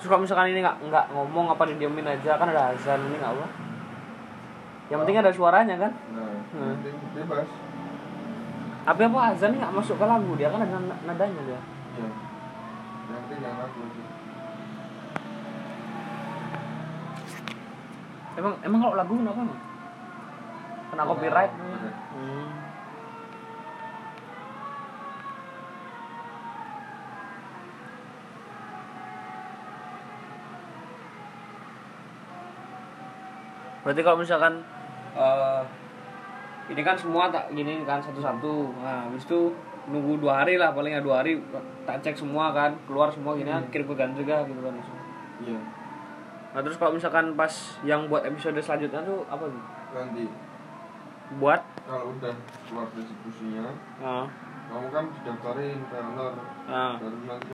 terus kalau misalkan ini nggak nggak ngomong apa didiemin aja kan ada azan ini nggak apa? Yang penting ada suaranya kan? Nah Hmm. bebas. Tapi apa azan nggak masuk ke lagu dia kan ada na- nadanya dia. Penting jangan lagu emang emang kalau lagu kenapa kena copyright. hmm. Berarti kalau misalkan eh, ini kan semua tak gini kan satu-satu nah habis itu nunggu dua hari lah paling ya dua hari tak cek semua kan keluar semua gini Hmm. kirim ke Gandriga gitu kan iya. Nah terus kalau misalkan pas yang buat episode selanjutnya tuh apa tuh? Nanti. Buat? Kalau udah keluar distribusinya nah, kamu kan didaftarin ke honor nah. baru nanti